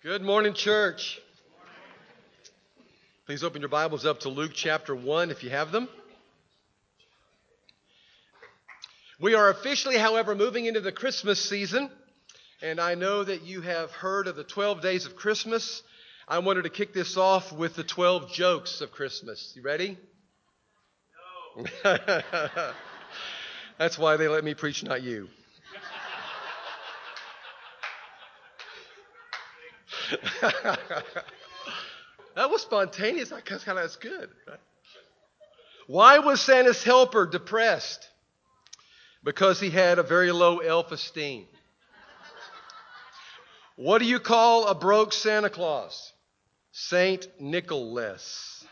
Good morning, church. Please open your Bibles up to Luke chapter 1 if you have them. We are officially, however, moving into the Christmas season, and I know that you have heard of the 12 days of Christmas. I wanted to kick this off with the 12 jokes of Christmas. You ready? No. That's why they let me preach, not you. that was spontaneous. I kind of that's good. Why was Santa's helper depressed? Because he had a very low elf esteem. What do you call a broke Santa Claus? Saint Nicholas.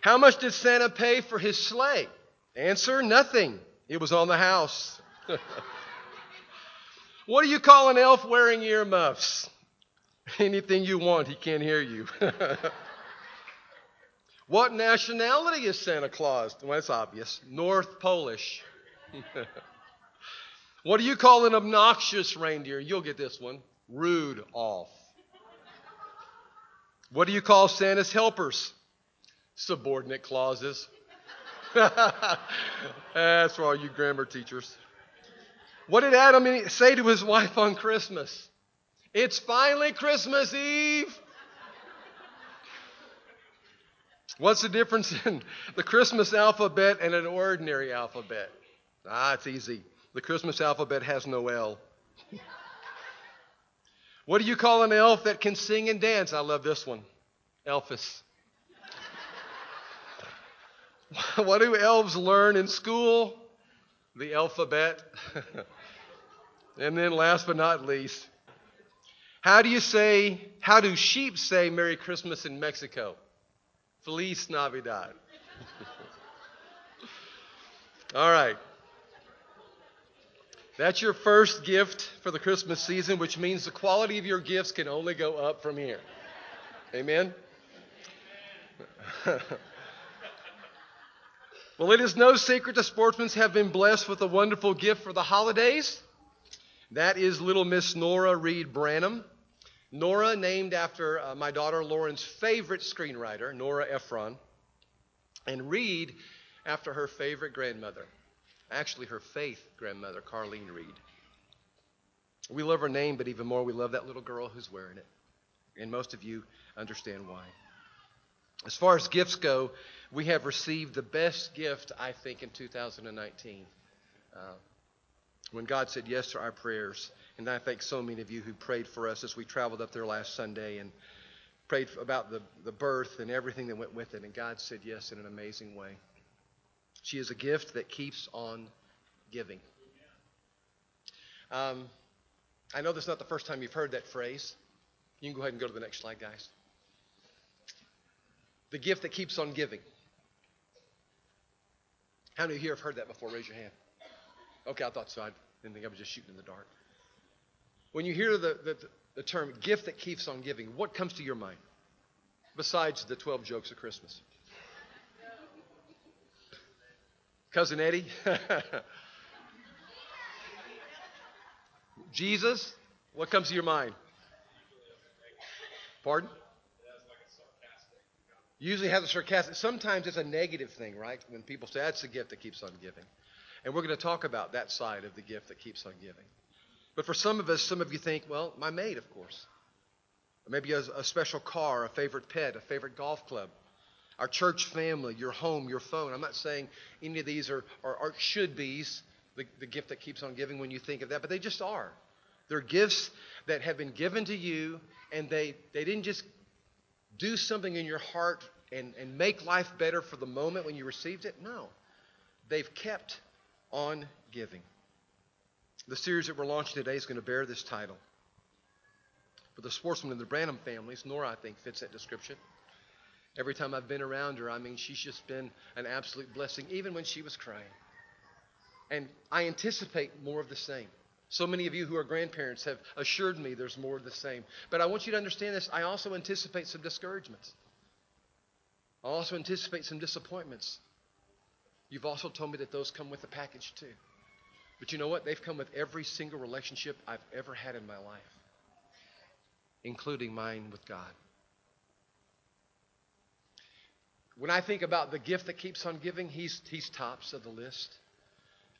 How much did Santa pay for his sleigh? Answer nothing. It was on the house. what do you call an elf wearing earmuffs? Anything you want, he can't hear you. what nationality is Santa Claus? Well, it's obvious North Polish. what do you call an obnoxious reindeer? You'll get this one Rude off. What do you call Santa's helpers? Subordinate clauses. That's for all you grammar teachers. What did Adam say to his wife on Christmas? It's finally Christmas Eve. What's the difference in the Christmas alphabet and an ordinary alphabet? Ah, it's easy. The Christmas alphabet has no L. what do you call an elf that can sing and dance? I love this one Elphys. what do elves learn in school? The alphabet. and then, last but not least, how do you say, how do sheep say Merry Christmas in Mexico? Feliz Navidad. All right. That's your first gift for the Christmas season, which means the quality of your gifts can only go up from here. Amen? well, it is no secret the sportsmen have been blessed with a wonderful gift for the holidays. That is little Miss Nora Reed Branham. Nora, named after uh, my daughter Lauren's favorite screenwriter, Nora Ephron, and Reed, after her favorite grandmother, actually her faith grandmother, Carlene Reed. We love her name, but even more, we love that little girl who's wearing it. And most of you understand why. As far as gifts go, we have received the best gift, I think, in 2019. Uh, when God said yes to our prayers and I thank so many of you who prayed for us as we traveled up there last Sunday and prayed about the, the birth and everything that went with it. And God said yes in an amazing way. She is a gift that keeps on giving. Um, I know this is not the first time you've heard that phrase. You can go ahead and go to the next slide, guys. The gift that keeps on giving. How many here have heard that before? Raise your hand. Okay, I thought so. I didn't think I was just shooting in the dark. When you hear the, the, the term gift that keeps on giving, what comes to your mind besides the 12 jokes of Christmas? Cousin Eddie? Jesus? What comes to your mind? Pardon? Usually has a sarcastic. Sometimes it's a negative thing, right? When people say that's the gift that keeps on giving. And we're going to talk about that side of the gift that keeps on giving. But for some of us, some of you think, well, my maid, of course. maybe a, a special car, a favorite pet, a favorite golf club, our church family, your home, your phone. I'm not saying any of these are, are, are should be's, the, the gift that keeps on giving when you think of that, but they just are. They're gifts that have been given to you, and they, they didn't just do something in your heart and, and make life better for the moment when you received it. No. They've kept on giving. The series that we're launching today is going to bear this title. For the sportsmen in the Branham families, Nora, I think, fits that description. Every time I've been around her, I mean, she's just been an absolute blessing, even when she was crying. And I anticipate more of the same. So many of you who are grandparents have assured me there's more of the same. But I want you to understand this. I also anticipate some discouragements. I also anticipate some disappointments. You've also told me that those come with the package too. But you know what? They've come with every single relationship I've ever had in my life. including mine with God. When I think about the gift that keeps on giving, he's, he's tops of the list.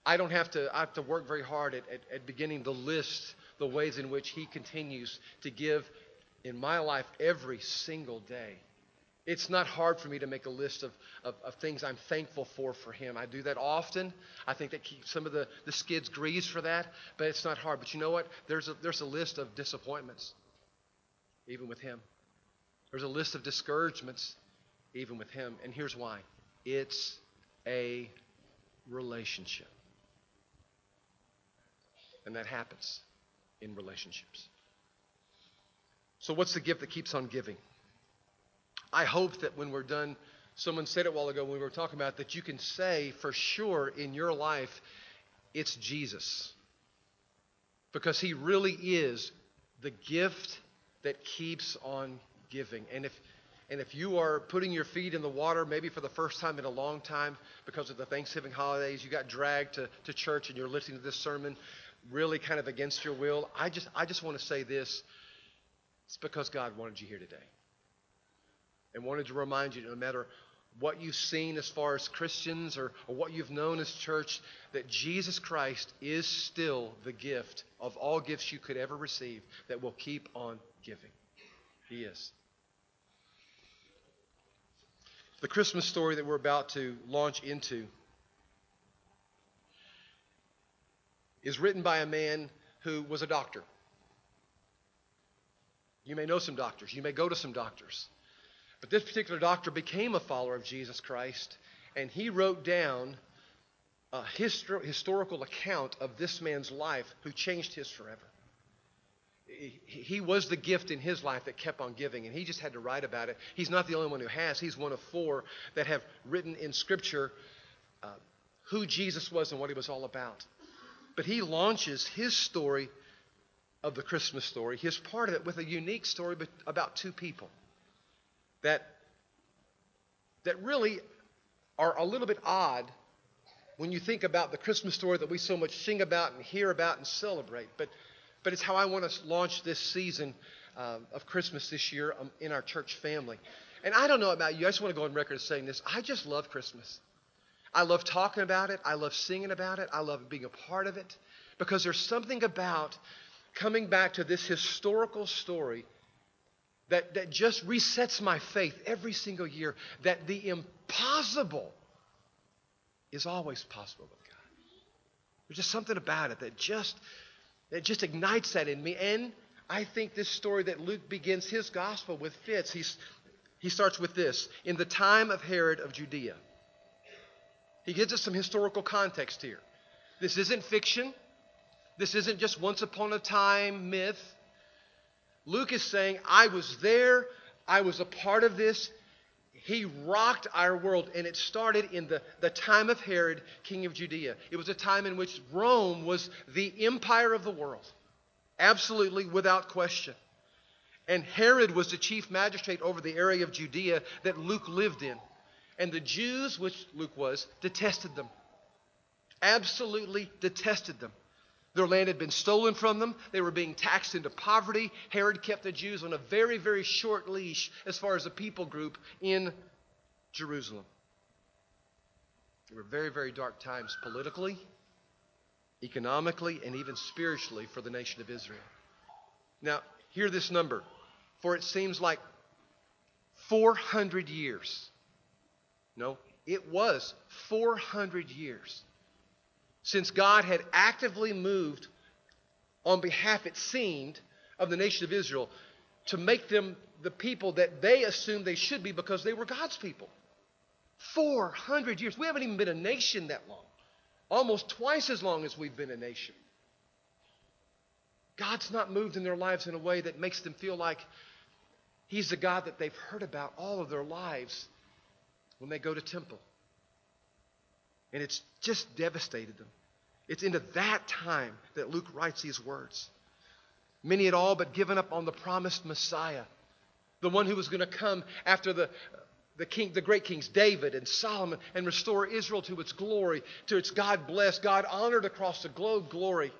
I don't have to, I have to work very hard at, at, at beginning to list the ways in which he continues to give in my life every single day. It's not hard for me to make a list of, of, of, things I'm thankful for for him. I do that often. I think that keeps some of the, the skids greased for that, but it's not hard. But you know what? There's a, there's a list of disappointments, even with him. There's a list of discouragements, even with him. And here's why it's a relationship. And that happens in relationships. So, what's the gift that keeps on giving? I hope that when we're done, someone said it a while ago when we were talking about that you can say for sure in your life, it's Jesus. Because he really is the gift that keeps on giving. And if and if you are putting your feet in the water, maybe for the first time in a long time because of the Thanksgiving holidays, you got dragged to, to church and you're listening to this sermon really kind of against your will, I just, I just want to say this. It's because God wanted you here today and wanted to remind you no matter what you've seen as far as Christians or, or what you've known as church, that Jesus Christ is still the gift of all gifts you could ever receive that will keep on giving. He is. The Christmas story that we're about to launch into is written by a man who was a doctor. You may know some doctors, you may go to some doctors. But this particular doctor became a follower of Jesus Christ, and he wrote down a histor- historical account of this man's life who changed his forever. He was the gift in his life that kept on giving, and he just had to write about it. He's not the only one who has. He's one of four that have written in Scripture uh, who Jesus was and what he was all about. But he launches his story of the Christmas story, his part of it, with a unique story about two people that, that really are a little bit odd when you think about the Christmas story that we so much sing about and hear about and celebrate. But, but it's how I want to launch this season uh, of Christmas this year um, in our church family. And I don't know about you, I just want to go on record as saying this. I just love Christmas. I love talking about it. I love singing about it. I love being a part of it because there's something about coming back to this historical story that, that just resets my faith every single year that the impossible is always possible with God. There's just something about it that just that just ignites that in me. And I think this story that Luke begins his gospel with fits. He's, he starts with this In the time of Herod of Judea. He gives us some historical context here. This isn't fiction. This isn't just once upon a time myth. Luke is saying, I was there, I was a part of this. He rocked our world, and it started in the, the time of Herod, king of Judea. It was a time in which Rome was the empire of the world, absolutely without question. And Herod was the chief magistrate over the area of Judea that Luke lived in. And the Jews, which Luke was, detested them. Absolutely detested them. Their land had been stolen from them. They were being taxed into poverty. Herod kept the Jews on a very, very short leash as far as a people group in Jerusalem. There were very, very dark times politically, economically, and even spiritually for the nation of Israel. Now, hear this number. For it seems like 400 years no, it was 400 years since God had actively moved on behalf, it seemed, of the nation of Israel to make them the people that they assumed they should be because they were God's people. 400 years. We haven't even been a nation that long, almost twice as long as we've been a nation. God's not moved in their lives in a way that makes them feel like He's the God that they've heard about all of their lives when they go to temple. And it's just devastated them. It's into that time that Luke writes these words. Many had all but given up on the promised Messiah, the one who was going to come after the, the, king, the great kings David and Solomon and restore Israel to its glory, to its God blessed, God honored across the globe glory.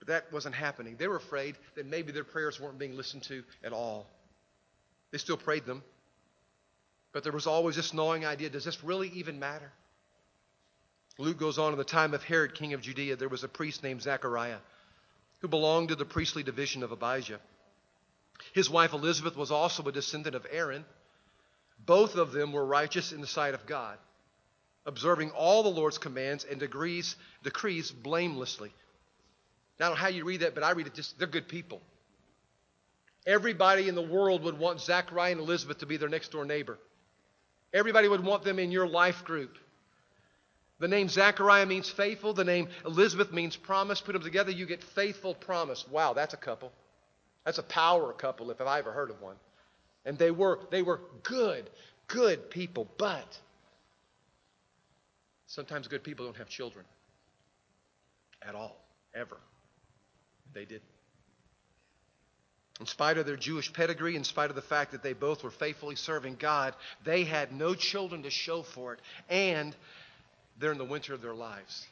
But that wasn't happening. They were afraid that maybe their prayers weren't being listened to at all. They still prayed them. But there was always this gnawing idea does this really even matter? Luke goes on in the time of Herod, king of Judea, there was a priest named Zechariah who belonged to the priestly division of Abijah. His wife Elizabeth was also a descendant of Aaron. Both of them were righteous in the sight of God, observing all the Lord's commands and decrees, decrees blamelessly. Now, I don't know how you read that, but I read it just, they're good people. Everybody in the world would want Zachariah and Elizabeth to be their next door neighbor. Everybody would want them in your life group. The name Zachariah means faithful. The name Elizabeth means promise. Put them together, you get faithful promise. Wow, that's a couple. That's a power couple if I ever heard of one. And they were they were good, good people, but sometimes good people don't have children at all, ever. They didn't. In spite of their Jewish pedigree, in spite of the fact that they both were faithfully serving God, they had no children to show for it, and they're in the winter of their lives.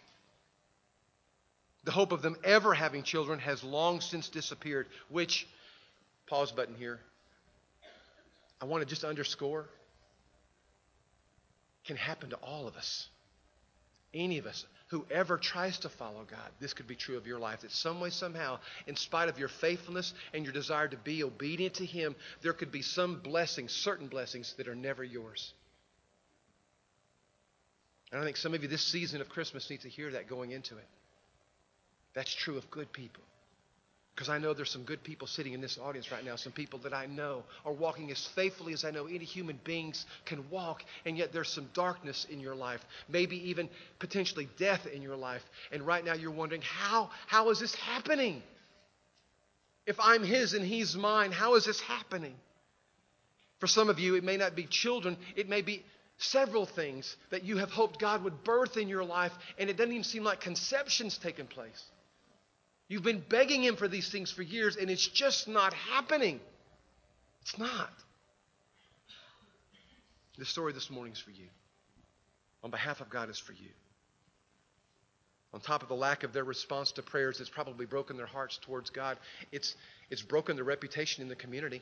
The hope of them ever having children has long since disappeared, which, pause button here, I want to just underscore, can happen to all of us. Any of us. Whoever tries to follow God, this could be true of your life. That some way, somehow, in spite of your faithfulness and your desire to be obedient to Him, there could be some blessings, certain blessings, that are never yours. And I think some of you this season of Christmas need to hear that going into it. That's true of good people. Because I know there's some good people sitting in this audience right now, some people that I know are walking as faithfully as I know any human beings can walk, and yet there's some darkness in your life, maybe even potentially death in your life. And right now you're wondering, how, how is this happening? If I'm His and He's mine, how is this happening? For some of you, it may not be children, it may be several things that you have hoped God would birth in your life, and it doesn't even seem like conception's taken place. You've been begging Him for these things for years, and it's just not happening. It's not. The story this morning is for you. On behalf of God, is for you. On top of the lack of their response to prayers, it's probably broken their hearts towards God. It's, it's broken their reputation in the community.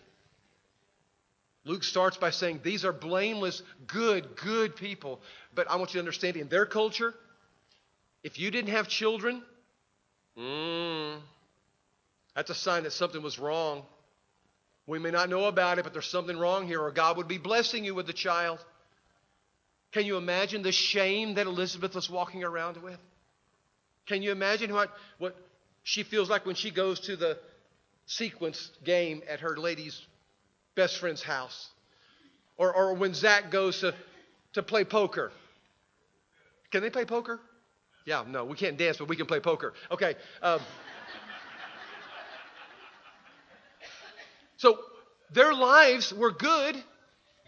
Luke starts by saying these are blameless, good, good people. But I want you to understand in their culture, if you didn't have children, Mm, that's a sign that something was wrong. We may not know about it, but there's something wrong here, or God would be blessing you with the child. Can you imagine the shame that Elizabeth was walking around with? Can you imagine what, what she feels like when she goes to the sequence game at her lady's best friend's house? Or, or when Zach goes to, to play poker? Can they play poker? Yeah, no, we can't dance, but we can play poker. Okay. Um, so their lives were good,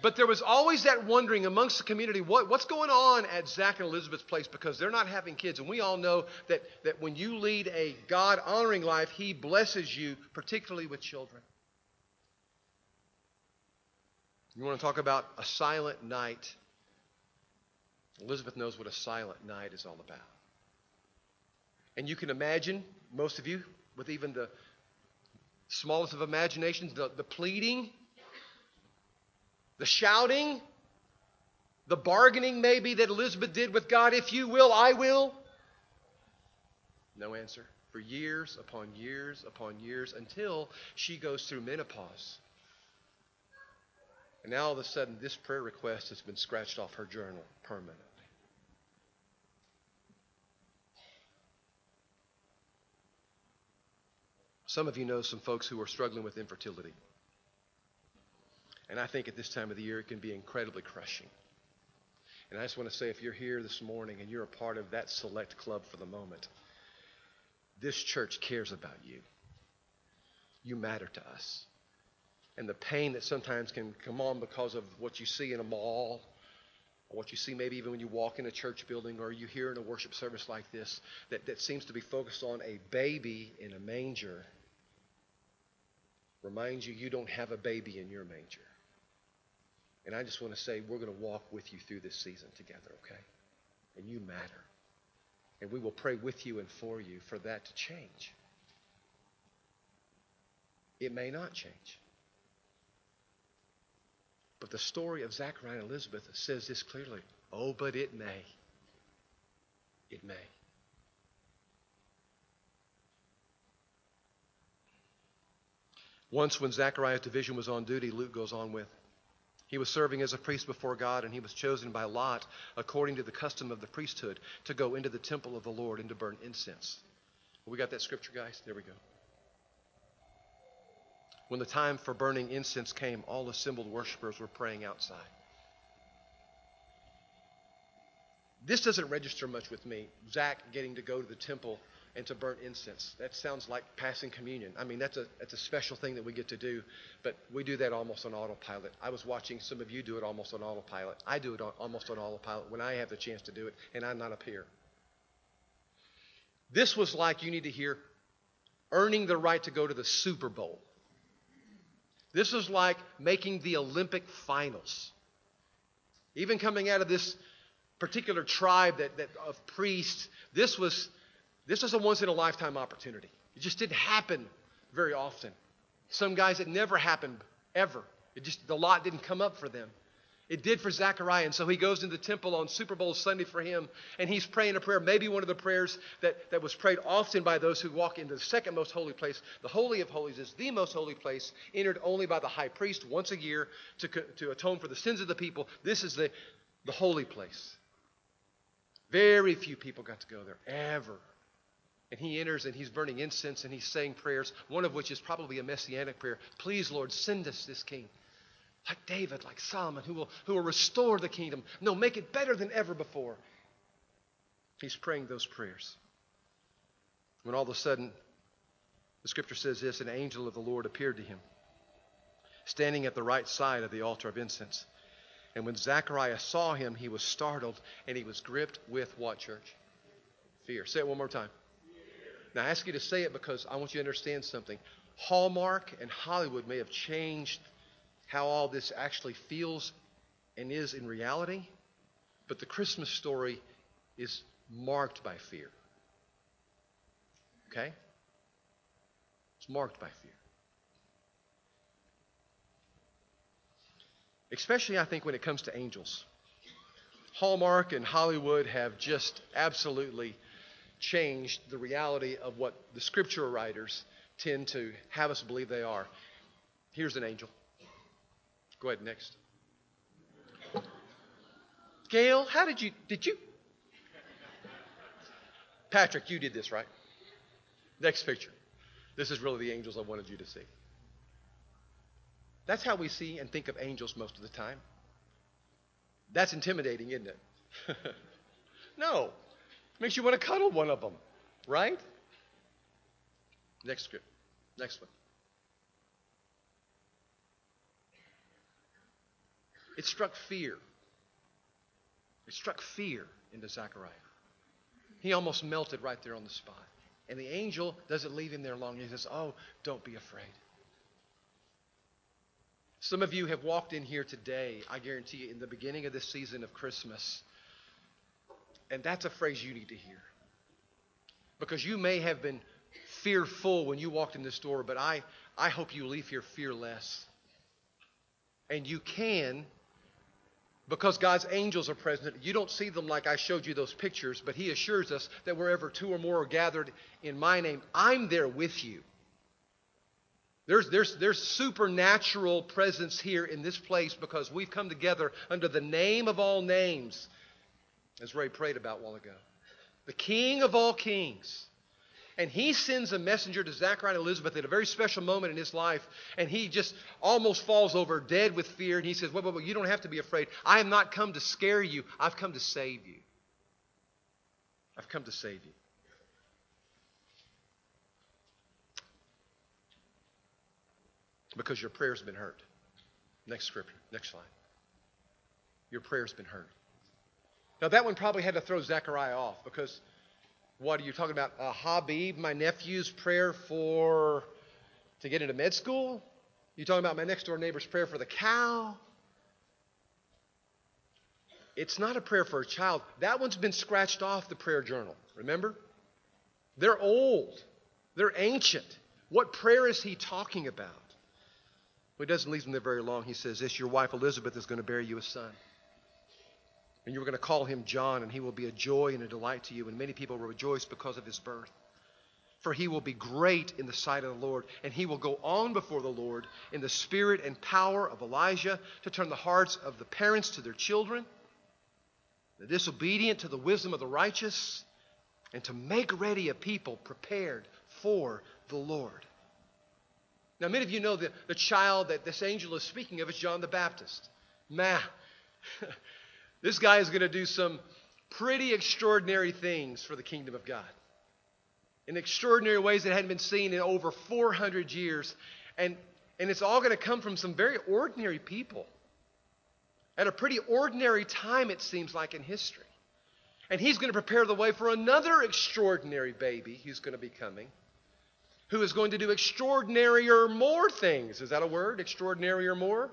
but there was always that wondering amongst the community what, what's going on at Zach and Elizabeth's place because they're not having kids. And we all know that, that when you lead a God honoring life, He blesses you, particularly with children. You want to talk about a silent night? Elizabeth knows what a silent night is all about. And you can imagine, most of you, with even the smallest of imaginations, the, the pleading, the shouting, the bargaining maybe that Elizabeth did with God, if you will, I will. No answer. For years upon years upon years until she goes through menopause. And now all of a sudden, this prayer request has been scratched off her journal permanently. Some of you know some folks who are struggling with infertility. And I think at this time of the year, it can be incredibly crushing. And I just want to say if you're here this morning and you're a part of that select club for the moment, this church cares about you. You matter to us. And the pain that sometimes can come on because of what you see in a mall, or what you see maybe even when you walk in a church building or you hear in a worship service like this, that, that seems to be focused on a baby in a manger reminds you you don't have a baby in your manger. And I just want to say we're going to walk with you through this season together, okay? And you matter. And we will pray with you and for you for that to change. it may not change. But the story of Zachariah and Elizabeth says this clearly. Oh, but it may. It may. Once, when Zechariah's division was on duty, Luke goes on with, he was serving as a priest before God, and he was chosen by Lot, according to the custom of the priesthood, to go into the temple of the Lord and to burn incense. We got that scripture, guys? There we go. When the time for burning incense came, all assembled worshipers were praying outside. This doesn't register much with me, Zach getting to go to the temple and to burn incense. That sounds like passing communion. I mean, that's a, that's a special thing that we get to do, but we do that almost on autopilot. I was watching some of you do it almost on autopilot. I do it on, almost on autopilot when I have the chance to do it, and I'm not up here. This was like, you need to hear, earning the right to go to the Super Bowl. This was like making the Olympic finals. Even coming out of this particular tribe that, that of priests, this was this was a once in a lifetime opportunity. It just didn't happen very often. Some guys it never happened ever. It just the lot didn't come up for them. It did for Zechariah, and so he goes into the temple on Super Bowl Sunday for him, and he's praying a prayer, maybe one of the prayers that, that was prayed often by those who walk into the second most holy place. The Holy of Holies is the most holy place, entered only by the high priest once a year to, to atone for the sins of the people. This is the, the holy place. Very few people got to go there, ever. And he enters and he's burning incense and he's saying prayers, one of which is probably a messianic prayer. Please, Lord, send us this king. Like David, like Solomon, who will, who will restore the kingdom. No, make it better than ever before. He's praying those prayers. When all of a sudden, the scripture says this an angel of the Lord appeared to him, standing at the right side of the altar of incense. And when Zechariah saw him, he was startled and he was gripped with what, church? Fear. Say it one more time. Now, I ask you to say it because I want you to understand something. Hallmark and Hollywood may have changed how all this actually feels and is in reality, but the Christmas story is marked by fear. Okay? It's marked by fear. Especially, I think, when it comes to angels. Hallmark and Hollywood have just absolutely changed the reality of what the scripture writers tend to have us believe they are. Here's an angel. Go ahead, next. Gail, how did you, did you? Patrick, you did this, right? Next picture. This is really the angels I wanted you to see. That's how we see and think of angels most of the time. That's intimidating, isn't it? no, Makes you want to cuddle one of them, right? Next script. Next one. It struck fear. It struck fear into Zechariah. He almost melted right there on the spot. And the angel doesn't leave him there long. He says, Oh, don't be afraid. Some of you have walked in here today, I guarantee you, in the beginning of this season of Christmas, and that's a phrase you need to hear. Because you may have been fearful when you walked in this door, but I, I hope you leave here fearless. And you can, because God's angels are present. You don't see them like I showed you those pictures, but He assures us that wherever two or more are gathered in my name, I'm there with you. There's, there's, there's supernatural presence here in this place because we've come together under the name of all names as Ray prayed about a while ago. The King of all kings. And he sends a messenger to Zachariah and Elizabeth at a very special moment in his life, and he just almost falls over dead with fear. And he says, Well, wait, wait, You don't have to be afraid. I have not come to scare you, I've come to save you. I've come to save you. Because your prayer's been heard. Next scripture, next slide. Your prayer's been heard. Now, that one probably had to throw Zechariah off because what are you talking about? Uh, Habib, my nephew's prayer for to get into med school? You talking about my next door neighbor's prayer for the cow? It's not a prayer for a child. That one's been scratched off the prayer journal. Remember? They're old. They're ancient. What prayer is he talking about? Well, he doesn't leave them there very long. He says this Your wife Elizabeth is going to bear you a son. And you're going to call him John, and he will be a joy and a delight to you, and many people will rejoice because of his birth. For he will be great in the sight of the Lord, and he will go on before the Lord in the spirit and power of Elijah to turn the hearts of the parents to their children, the disobedient to the wisdom of the righteous, and to make ready a people prepared for the Lord. Now, many of you know that the child that this angel is speaking of is John the Baptist. Man, this guy is going to do some pretty extraordinary things for the kingdom of God in extraordinary ways that hadn't been seen in over 400 years. And, and it's all going to come from some very ordinary people at a pretty ordinary time, it seems like, in history. And he's going to prepare the way for another extraordinary baby who's going to be coming, who is going to do extraordinary or more things. Is that a word? Extraordinary or more?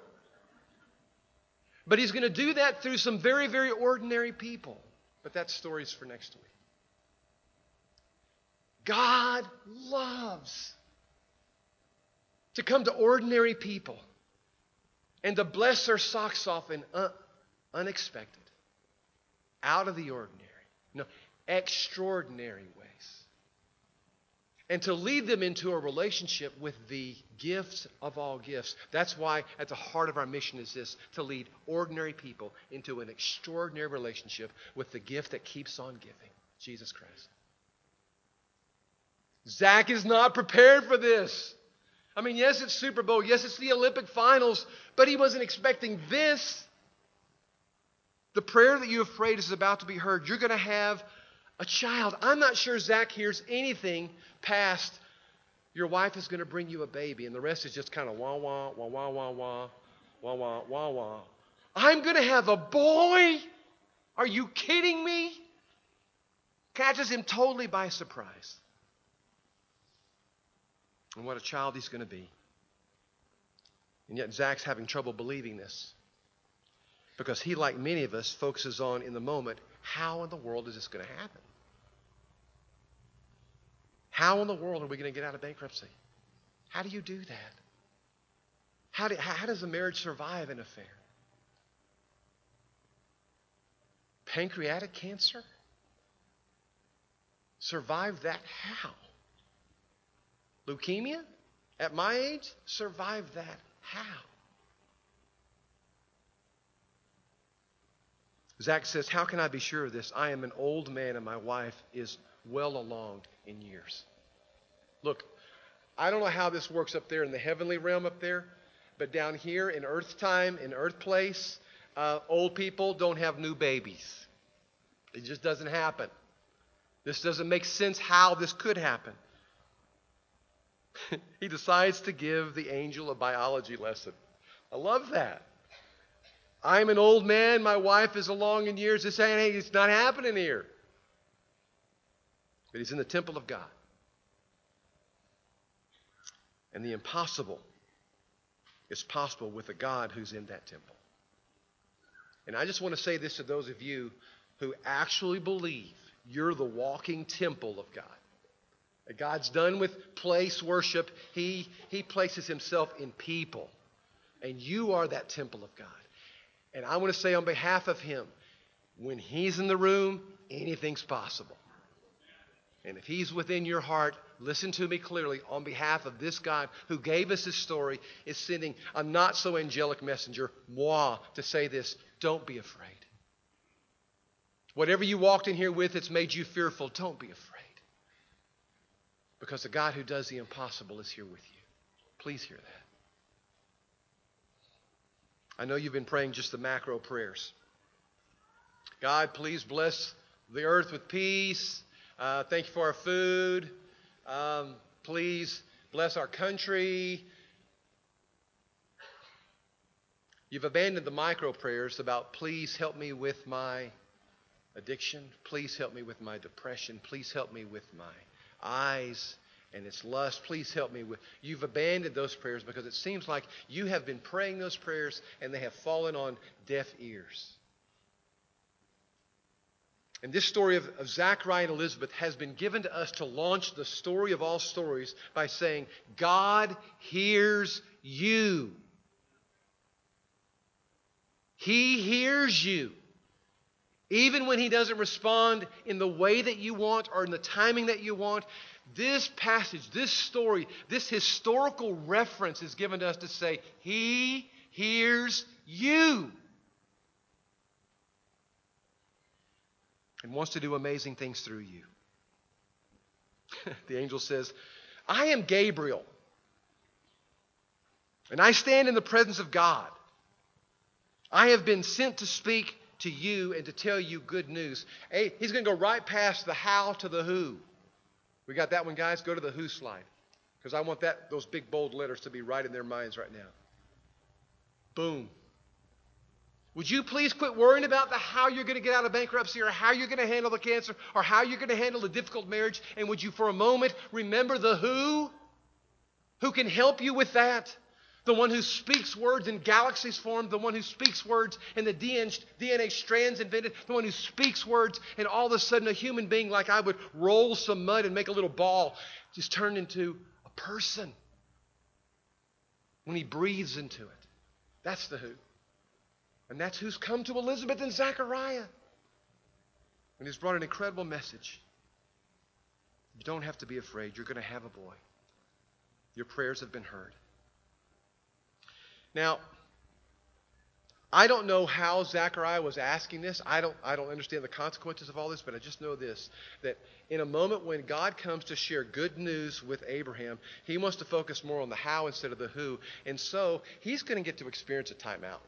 But he's going to do that through some very, very ordinary people. But that story's for next week. God loves to come to ordinary people and to bless their socks off in un- unexpected, out of the ordinary, no, extraordinary ways. And to lead them into a relationship with the gift of all gifts. That's why at the heart of our mission is this to lead ordinary people into an extraordinary relationship with the gift that keeps on giving Jesus Christ. Zach is not prepared for this. I mean, yes, it's Super Bowl. Yes, it's the Olympic finals, but he wasn't expecting this. The prayer that you have prayed is about to be heard. You're going to have a child. I'm not sure Zach hears anything past your wife is going to bring you a baby, and the rest is just kind of wah wah, wah wah wah wah, wah wah wah wah. I'm going to have a boy? Are you kidding me? Catches him totally by surprise and what a child he's going to be. And yet, Zach's having trouble believing this because he, like many of us, focuses on in the moment how in the world is this going to happen? How in the world are we going to get out of bankruptcy? How do you do that? How, do, how does a marriage survive an affair? Pancreatic cancer? Survive that how? Leukemia? At my age? survive that. How? Zach says, How can I be sure of this? I am an old man and my wife is well along in years. Look, I don't know how this works up there in the heavenly realm up there, but down here in earth time, in earth place, uh, old people don't have new babies. It just doesn't happen. This doesn't make sense how this could happen. he decides to give the angel a biology lesson. I love that. I'm an old man. My wife is along in years. He's saying, hey, it's not happening here. But he's in the temple of God. And the impossible is possible with a God who's in that temple. And I just want to say this to those of you who actually believe you're the walking temple of God. God's done with place worship. He, he places himself in people. And you are that temple of God. And I want to say on behalf of him, when he's in the room, anything's possible. And if he's within your heart, listen to me clearly. On behalf of this God who gave us this story, is sending a not so angelic messenger, moi, to say this don't be afraid. Whatever you walked in here with that's made you fearful, don't be afraid. Because the God who does the impossible is here with you. Please hear that. I know you've been praying just the macro prayers. God, please bless the earth with peace. Uh, thank you for our food. Um, please bless our country. You've abandoned the micro prayers about please help me with my addiction. Please help me with my depression. Please help me with my eyes and its lust. Please help me with. You've abandoned those prayers because it seems like you have been praying those prayers and they have fallen on deaf ears. And this story of, of Zachariah and Elizabeth has been given to us to launch the story of all stories by saying, God hears you. He hears you. Even when He doesn't respond in the way that you want or in the timing that you want, this passage, this story, this historical reference is given to us to say, He hears you. And wants to do amazing things through you. the angel says, I am Gabriel, and I stand in the presence of God. I have been sent to speak to you and to tell you good news. Hey, he's going to go right past the how to the who. We got that one, guys? Go to the who slide. Because I want that those big bold letters to be right in their minds right now. Boom. Would you please quit worrying about the how you're going to get out of bankruptcy or how you're going to handle the cancer or how you're going to handle the difficult marriage? And would you for a moment remember the who? Who can help you with that? The one who speaks words in galaxies formed, the one who speaks words in the DNA strands invented, the one who speaks words, and all of a sudden a human being like I would roll some mud and make a little ball just turned into a person when he breathes into it. That's the who. And that's who's come to Elizabeth and Zachariah. And he's brought an incredible message. You don't have to be afraid. You're going to have a boy. Your prayers have been heard. Now, I don't know how Zechariah was asking this. I don't, I don't understand the consequences of all this, but I just know this that in a moment when God comes to share good news with Abraham, he wants to focus more on the how instead of the who. And so he's going to get to experience a timeout.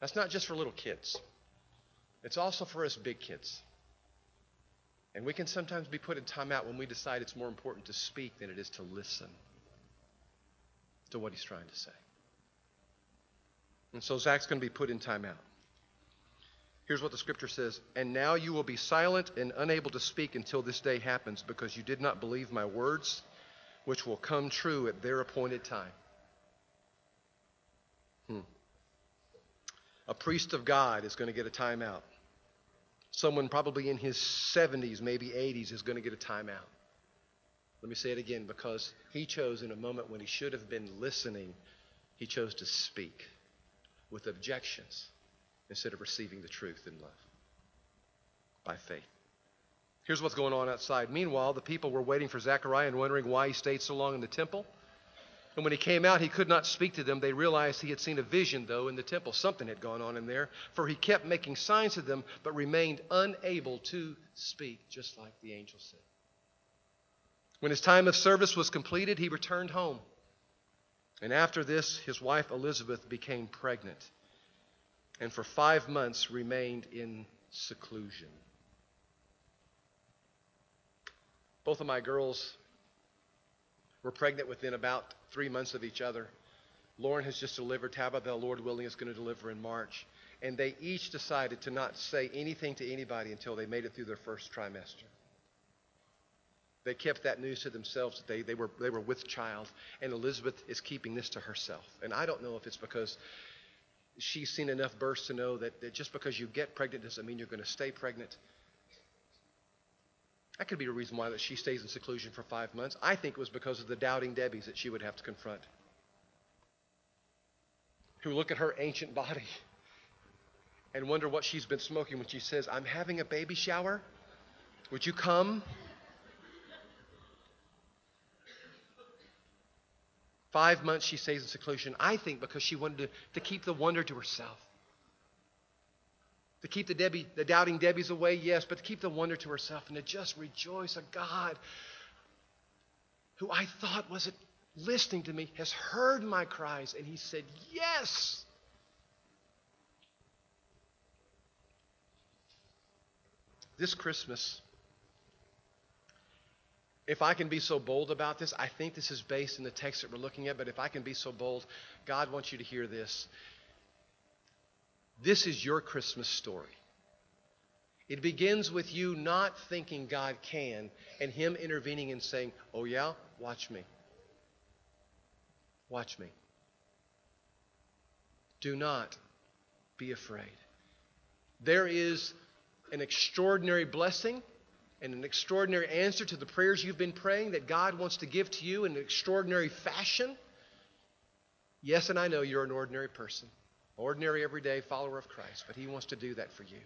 That's not just for little kids, it's also for us big kids. And we can sometimes be put in timeout when we decide it's more important to speak than it is to listen to what he's trying to say. And so Zach's going to be put in timeout. Here's what the scripture says And now you will be silent and unable to speak until this day happens because you did not believe my words, which will come true at their appointed time. Hmm. A priest of God is going to get a timeout. Someone probably in his 70s, maybe 80s, is going to get a timeout. Let me say it again because he chose in a moment when he should have been listening, he chose to speak with objections instead of receiving the truth in love by faith. Here's what's going on outside. Meanwhile, the people were waiting for Zechariah and wondering why he stayed so long in the temple. And when he came out, he could not speak to them. They realized he had seen a vision, though, in the temple. Something had gone on in there, for he kept making signs to them, but remained unable to speak, just like the angel said. When his time of service was completed, he returned home. And after this, his wife Elizabeth became pregnant and for five months remained in seclusion. Both of my girls were pregnant within about three months of each other. Lauren has just delivered. Tabitha, Lord willing, is going to deliver in March. And they each decided to not say anything to anybody until they made it through their first trimester. They kept that news to themselves. That they, they, were, they were with child. And Elizabeth is keeping this to herself. And I don't know if it's because she's seen enough births to know that, that just because you get pregnant doesn't mean you're going to stay pregnant. That could be a reason why that she stays in seclusion for five months. I think it was because of the doubting Debbies that she would have to confront, who look at her ancient body and wonder what she's been smoking when she says, I'm having a baby shower. Would you come? Five months she stays in seclusion, I think because she wanted to, to keep the wonder to herself. To keep the Debbie, the doubting Debbies away, yes, but to keep the wonder to herself and to just rejoice a God who I thought wasn't listening to me has heard my cries, and he said, Yes. This Christmas, if I can be so bold about this, I think this is based in the text that we're looking at, but if I can be so bold, God wants you to hear this. This is your Christmas story. It begins with you not thinking God can and Him intervening and saying, Oh, yeah, watch me. Watch me. Do not be afraid. There is an extraordinary blessing and an extraordinary answer to the prayers you've been praying that God wants to give to you in an extraordinary fashion. Yes, and I know you're an ordinary person, ordinary everyday follower of Christ, but He wants to do that for you.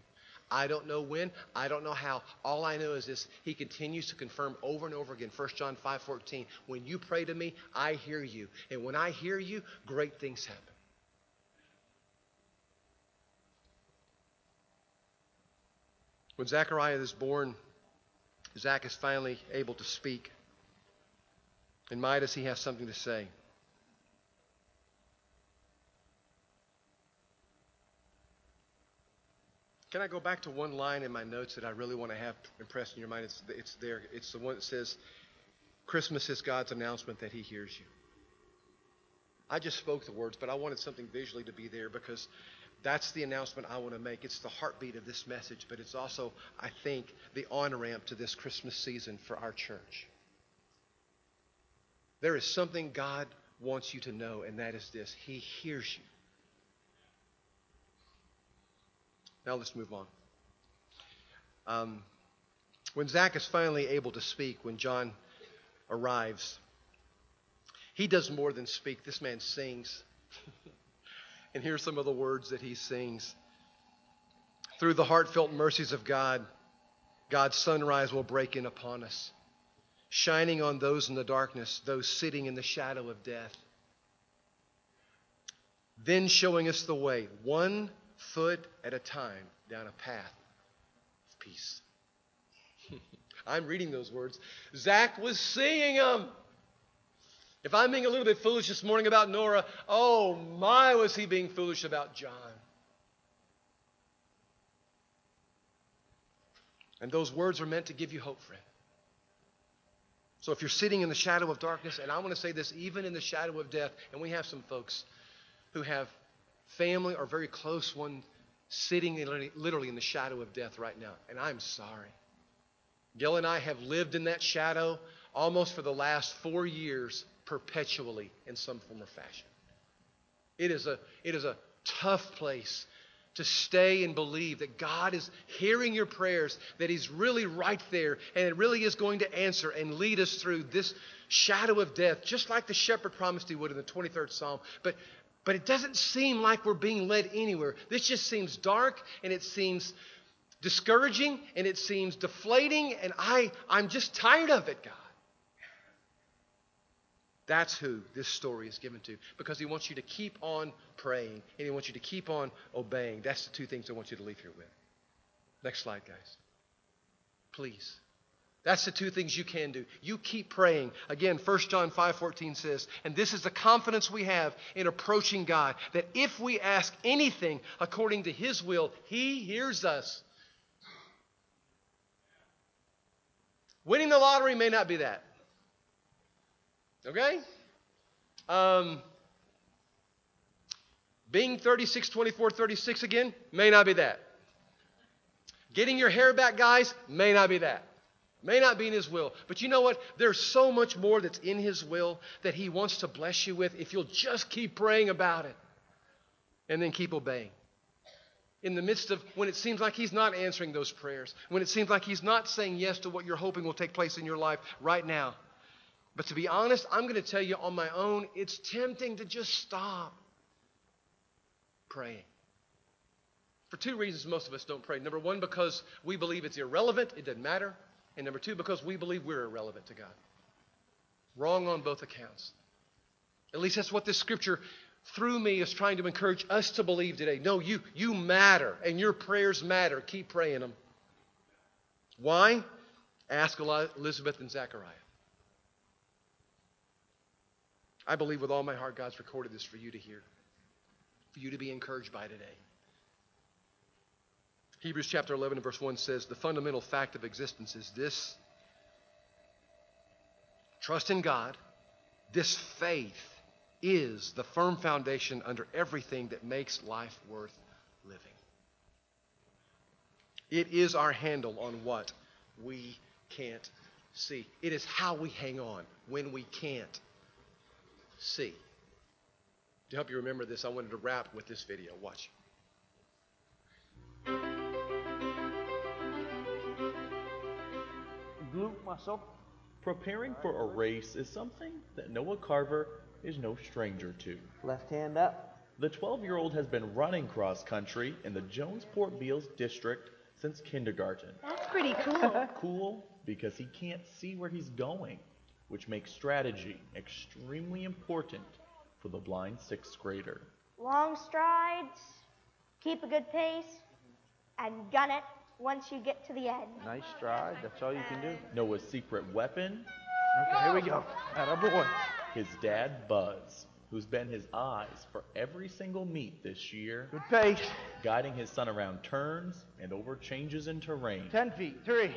I don't know when, I don't know how. All I know is this He continues to confirm over and over again. 1 John 5 14. When you pray to me, I hear you. And when I hear you, great things happen. When Zechariah is born, Zach is finally able to speak. And Midas, he has something to say. Can I go back to one line in my notes that I really want to have impressed in your mind? It's, it's there. It's the one that says, Christmas is God's announcement that He hears you. I just spoke the words, but I wanted something visually to be there because that's the announcement I want to make. It's the heartbeat of this message, but it's also, I think, the on ramp to this Christmas season for our church. There is something God wants you to know, and that is this He hears you. Now let's move on. Um, when Zach is finally able to speak, when John arrives, he does more than speak. This man sings. and here's some of the words that he sings. Through the heartfelt mercies of God, God's sunrise will break in upon us, shining on those in the darkness, those sitting in the shadow of death. Then showing us the way, one foot at a time down a path of peace. I'm reading those words. Zach was singing them. If I'm being a little bit foolish this morning about Nora, oh my, was he being foolish about John. And those words are meant to give you hope, friend. So if you're sitting in the shadow of darkness, and I want to say this even in the shadow of death, and we have some folks who have family or very close one sitting literally in the shadow of death right now. And I'm sorry. Gil and I have lived in that shadow almost for the last four years, perpetually in some form or fashion. It is a, it is a tough place to stay and believe that God is hearing your prayers, that He's really right there, and it really is going to answer and lead us through this shadow of death, just like the shepherd promised He would in the 23rd Psalm. But but it doesn't seem like we're being led anywhere. This just seems dark and it seems discouraging and it seems deflating, and I, I'm just tired of it, God. That's who this story is given to because he wants you to keep on praying and he wants you to keep on obeying. That's the two things I want you to leave here with. Next slide, guys. Please. That's the two things you can do. You keep praying. Again, 1 John 5:14 says, and this is the confidence we have in approaching God, that if we ask anything according to his will, he hears us. Winning the lottery may not be that. Okay? Um, being 36, 24, 36 again may not be that. Getting your hair back, guys, may not be that. May not be in His will. But you know what? There's so much more that's in His will that He wants to bless you with if you'll just keep praying about it and then keep obeying. In the midst of when it seems like He's not answering those prayers, when it seems like He's not saying yes to what you're hoping will take place in your life right now. But to be honest, I'm going to tell you on my own, it's tempting to just stop praying. For two reasons, most of us don't pray. Number one, because we believe it's irrelevant, it doesn't matter. And number two, because we believe we're irrelevant to God. Wrong on both accounts. At least that's what this scripture through me is trying to encourage us to believe today. No, you, you matter, and your prayers matter. Keep praying them. Why? Ask Elizabeth and Zechariah. I believe with all my heart God's recorded this for you to hear, for you to be encouraged by today. Hebrews chapter 11 and verse 1 says, The fundamental fact of existence is this trust in God, this faith is the firm foundation under everything that makes life worth living. It is our handle on what we can't see. It is how we hang on when we can't see. To help you remember this, I wanted to wrap with this video. Watch. glute muscle. Preparing for a race is something that Noah Carver is no stranger to. Left hand up. The 12 year old has been running cross country in the Jonesport Beals district since kindergarten. That's pretty cool. Cool because he can't see where he's going, which makes strategy extremely important for the blind sixth grader. long strides, keep a good pace, and gun it once you get to the end. Nice stride. That's all you can do. Noah's secret weapon? Okay, here we go. Atta boy. His dad, Buzz, who's been his eyes for every single meet this year, Good pace. guiding his son around turns and over changes in terrain. 10 feet. Three,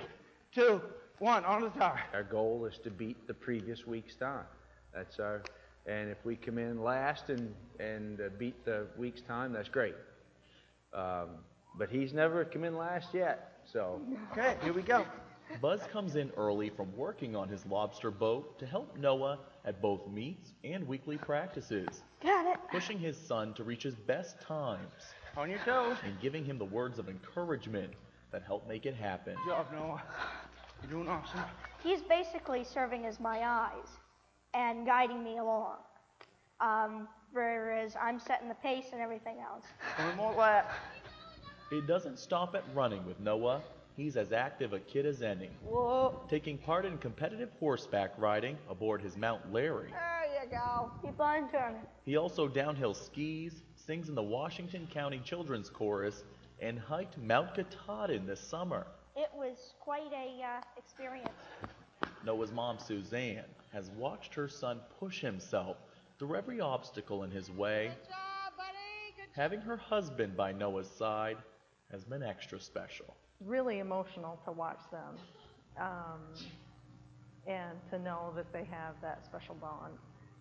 two, one. On the tar. Our goal is to beat the previous week's time. That's our, and if we come in last and, and uh, beat the week's time, that's great. Um, but he's never come in last yet. So, okay, here we go. Buzz comes in early from working on his lobster boat to help Noah at both meets and weekly practices, Got it. pushing his son to reach his best times On your toes. and giving him the words of encouragement that help make it happen. Good job, Noah. You're doing awesome. He's basically serving as my eyes and guiding me along. Um, whereas I'm setting the pace and everything else. One more lap. It doesn't stop at running with Noah. He's as active a kid as any, Whoa. taking part in competitive horseback riding aboard his Mount Larry. There you go. Keep on turning. He also downhill skis, sings in the Washington County Children's Chorus, and hiked Mount Katahdin this summer. It was quite a uh, experience. Noah's mom, Suzanne, has watched her son push himself through every obstacle in his way. Job, Having her husband by Noah's side has been extra special. really emotional to watch them um, and to know that they have that special bond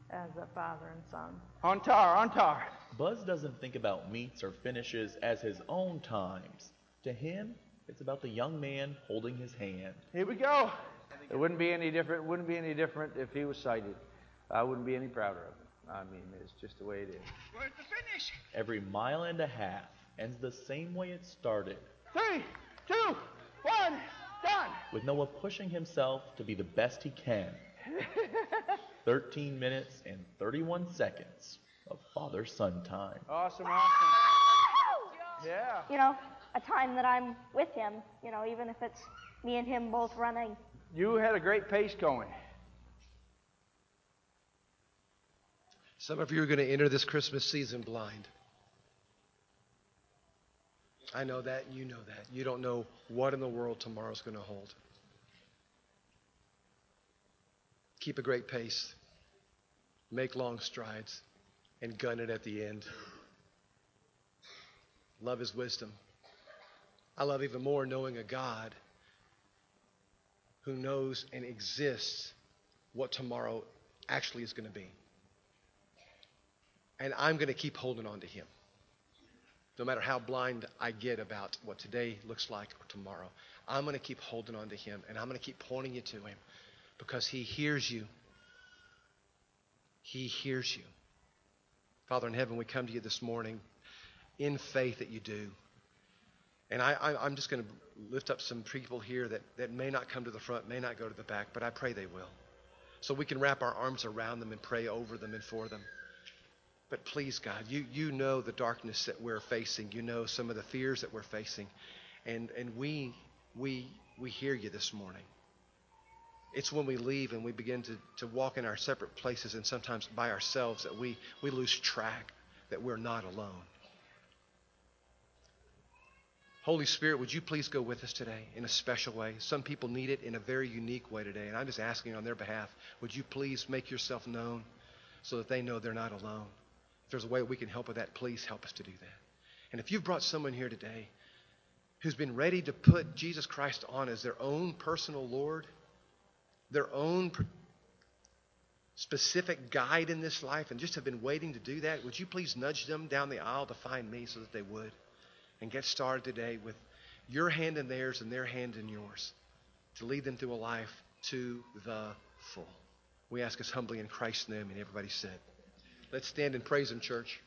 as a father and son. On tar, on tar. Buzz doesn't think about meets or finishes as his own times. To him, it's about the young man holding his hand. Here we go. It wouldn't be any different. Wouldn't be any different if he was sighted. I wouldn't be any prouder of him. I mean, it's just the way it is. Where's the finish? Every mile and a half ends the same way it started, Three, two, one, done. with Noah pushing himself to be the best he can. 13 minutes and 31 seconds of father son time. Awesome, awesome. Yeah. You know, a time that I'm with him, you know, even if it's me and him both running. You had a great pace going. Some of you are going to enter this Christmas season blind. I know that, and you know that. You don't know what in the world tomorrow's going to hold. Keep a great pace, make long strides, and gun it at the end. Love is wisdom. I love even more knowing a God who knows and exists what tomorrow actually is going to be. And I'm going to keep holding on to him. No matter how blind I get about what today looks like or tomorrow, I'm going to keep holding on to him and I'm going to keep pointing you to him because he hears you. He hears you. Father in heaven, we come to you this morning in faith that you do. And I, I'm just going to lift up some people here that, that may not come to the front, may not go to the back, but I pray they will. So we can wrap our arms around them and pray over them and for them. But please, God, you, you know the darkness that we're facing. You know some of the fears that we're facing. And, and we, we, we hear you this morning. It's when we leave and we begin to, to walk in our separate places and sometimes by ourselves that we, we lose track that we're not alone. Holy Spirit, would you please go with us today in a special way? Some people need it in a very unique way today, and I'm just asking on their behalf, would you please make yourself known so that they know they're not alone? If there's a way we can help with that, please help us to do that. And if you've brought someone here today who's been ready to put Jesus Christ on as their own personal Lord, their own specific guide in this life, and just have been waiting to do that, would you please nudge them down the aisle to find me so that they would? And get started today with your hand in theirs and their hand in yours to lead them through a life to the full. We ask us humbly in Christ's name, and everybody said, Let's stand and praise Him, church.